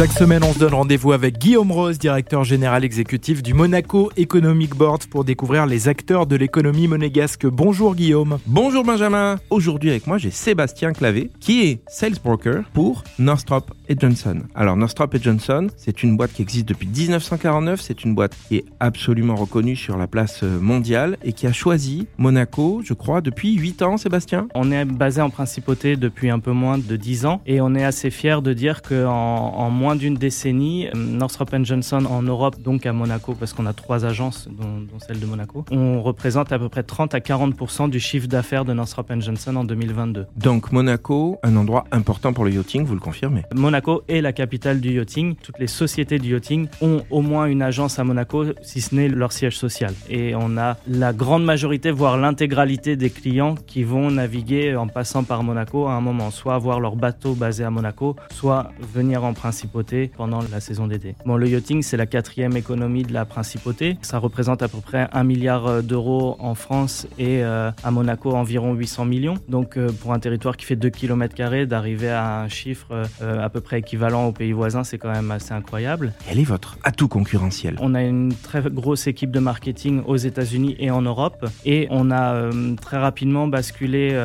Chaque semaine, on se donne rendez-vous avec Guillaume Rose, directeur général exécutif du Monaco Economic Board, pour découvrir les acteurs de l'économie monégasque. Bonjour Guillaume. Bonjour Benjamin. Aujourd'hui avec moi, j'ai Sébastien Clavé, qui est sales broker pour Northrop Johnson. Alors Northrop Johnson, c'est une boîte qui existe depuis 1949, c'est une boîte qui est absolument reconnue sur la place euh, mondiale et qui a choisi Monaco, je crois, depuis 8 ans, Sébastien. On est basé en principauté depuis un peu moins de 10 ans et on est assez fier de dire qu'en en moins d'une décennie, Northrop Johnson en Europe, donc à Monaco, parce qu'on a trois agences, dont, celle de Monaco, on représente à peu près 30 à 40% du chiffre d'affaires de Northrop Johnson en 2022. Donc Monaco, un endroit important pour le yachting, vous le confirmez Monaco est la capitale du yachting. Toutes les sociétés du yachting ont au moins une agence à Monaco, si ce n'est leur siège social. Et on a la grande majorité, voire l'intégralité des clients qui vont naviguer en passant par Monaco à un moment, soit avoir leur bateau basé à Monaco, soit venir en principauté pendant la saison d'été. Bon, le yachting, c'est la quatrième économie de la principauté. Ça représente à peu près un milliard euh, d'euros en France et euh, à Monaco environ 800 millions. Donc, euh, pour un territoire qui fait 2 km, d'arriver à un chiffre à peu près équivalent aux pays voisins, c'est quand même assez incroyable. Quel est votre atout concurrentiel? On a une très grosse équipe de marketing aux États-Unis et en Europe. Et on a très rapidement basculé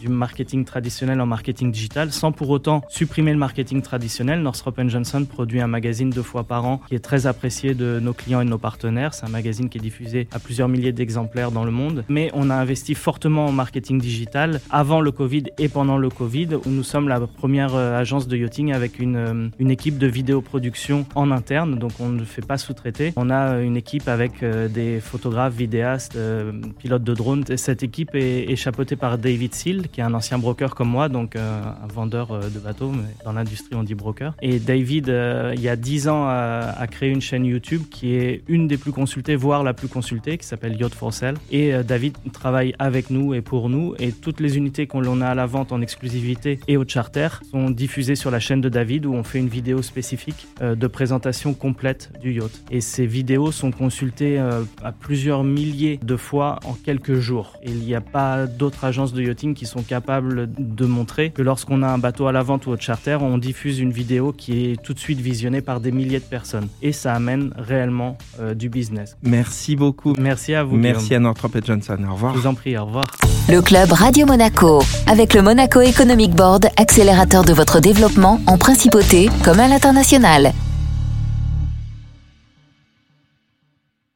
du marketing traditionnel en marketing digital sans pour autant supprimer le marketing traditionnel. Northrop Johnson produit un magazine deux fois par an qui est très apprécié de nos clients et de nos partenaires. C'est un magazine qui est diffusé à plusieurs milliers d'exemplaires dans le monde. Mais on a investi fortement en marketing digital avant le Covid et pendant le Covid, où nous sommes la première euh, agence de yachting avec une, euh, une équipe de vidéoproduction en interne. Donc on ne fait pas sous-traiter. On a euh, une équipe avec des photographes, vidéastes, pilotes de drones. Cette équipe est, chapeautée par David Seal, qui est un ancien broker comme moi, donc un vendeur de bateaux, mais dans l'industrie on dit broker. Et David, euh, il y a 10 ans, a, créé une chaîne YouTube qui est une des plus consultées, voire la plus consultée, qui s'appelle Yacht for Sale. Et euh, David travaille avec nous et pour nous. Et toutes les unités qu'on a à la vente en exclusivité et au charter sont diffusées sur la chaîne de David où on fait une vidéo spécifique euh, de présentation complète du yacht. Et ces vidéos sont consultées à plusieurs milliers de fois en quelques jours. Et il n'y a pas d'autres agences de yachting qui sont capables de montrer que lorsqu'on a un bateau à la vente ou au charter, on diffuse une vidéo qui est tout de suite visionné par des milliers de personnes. Et ça amène réellement euh, du business. Merci beaucoup. Merci à vous. Merci à Northrop Johnson. Au revoir. Je vous en prie, au revoir. Le club Radio Monaco, avec le Monaco Economic Board, accélérateur de votre développement en principauté comme à l'international.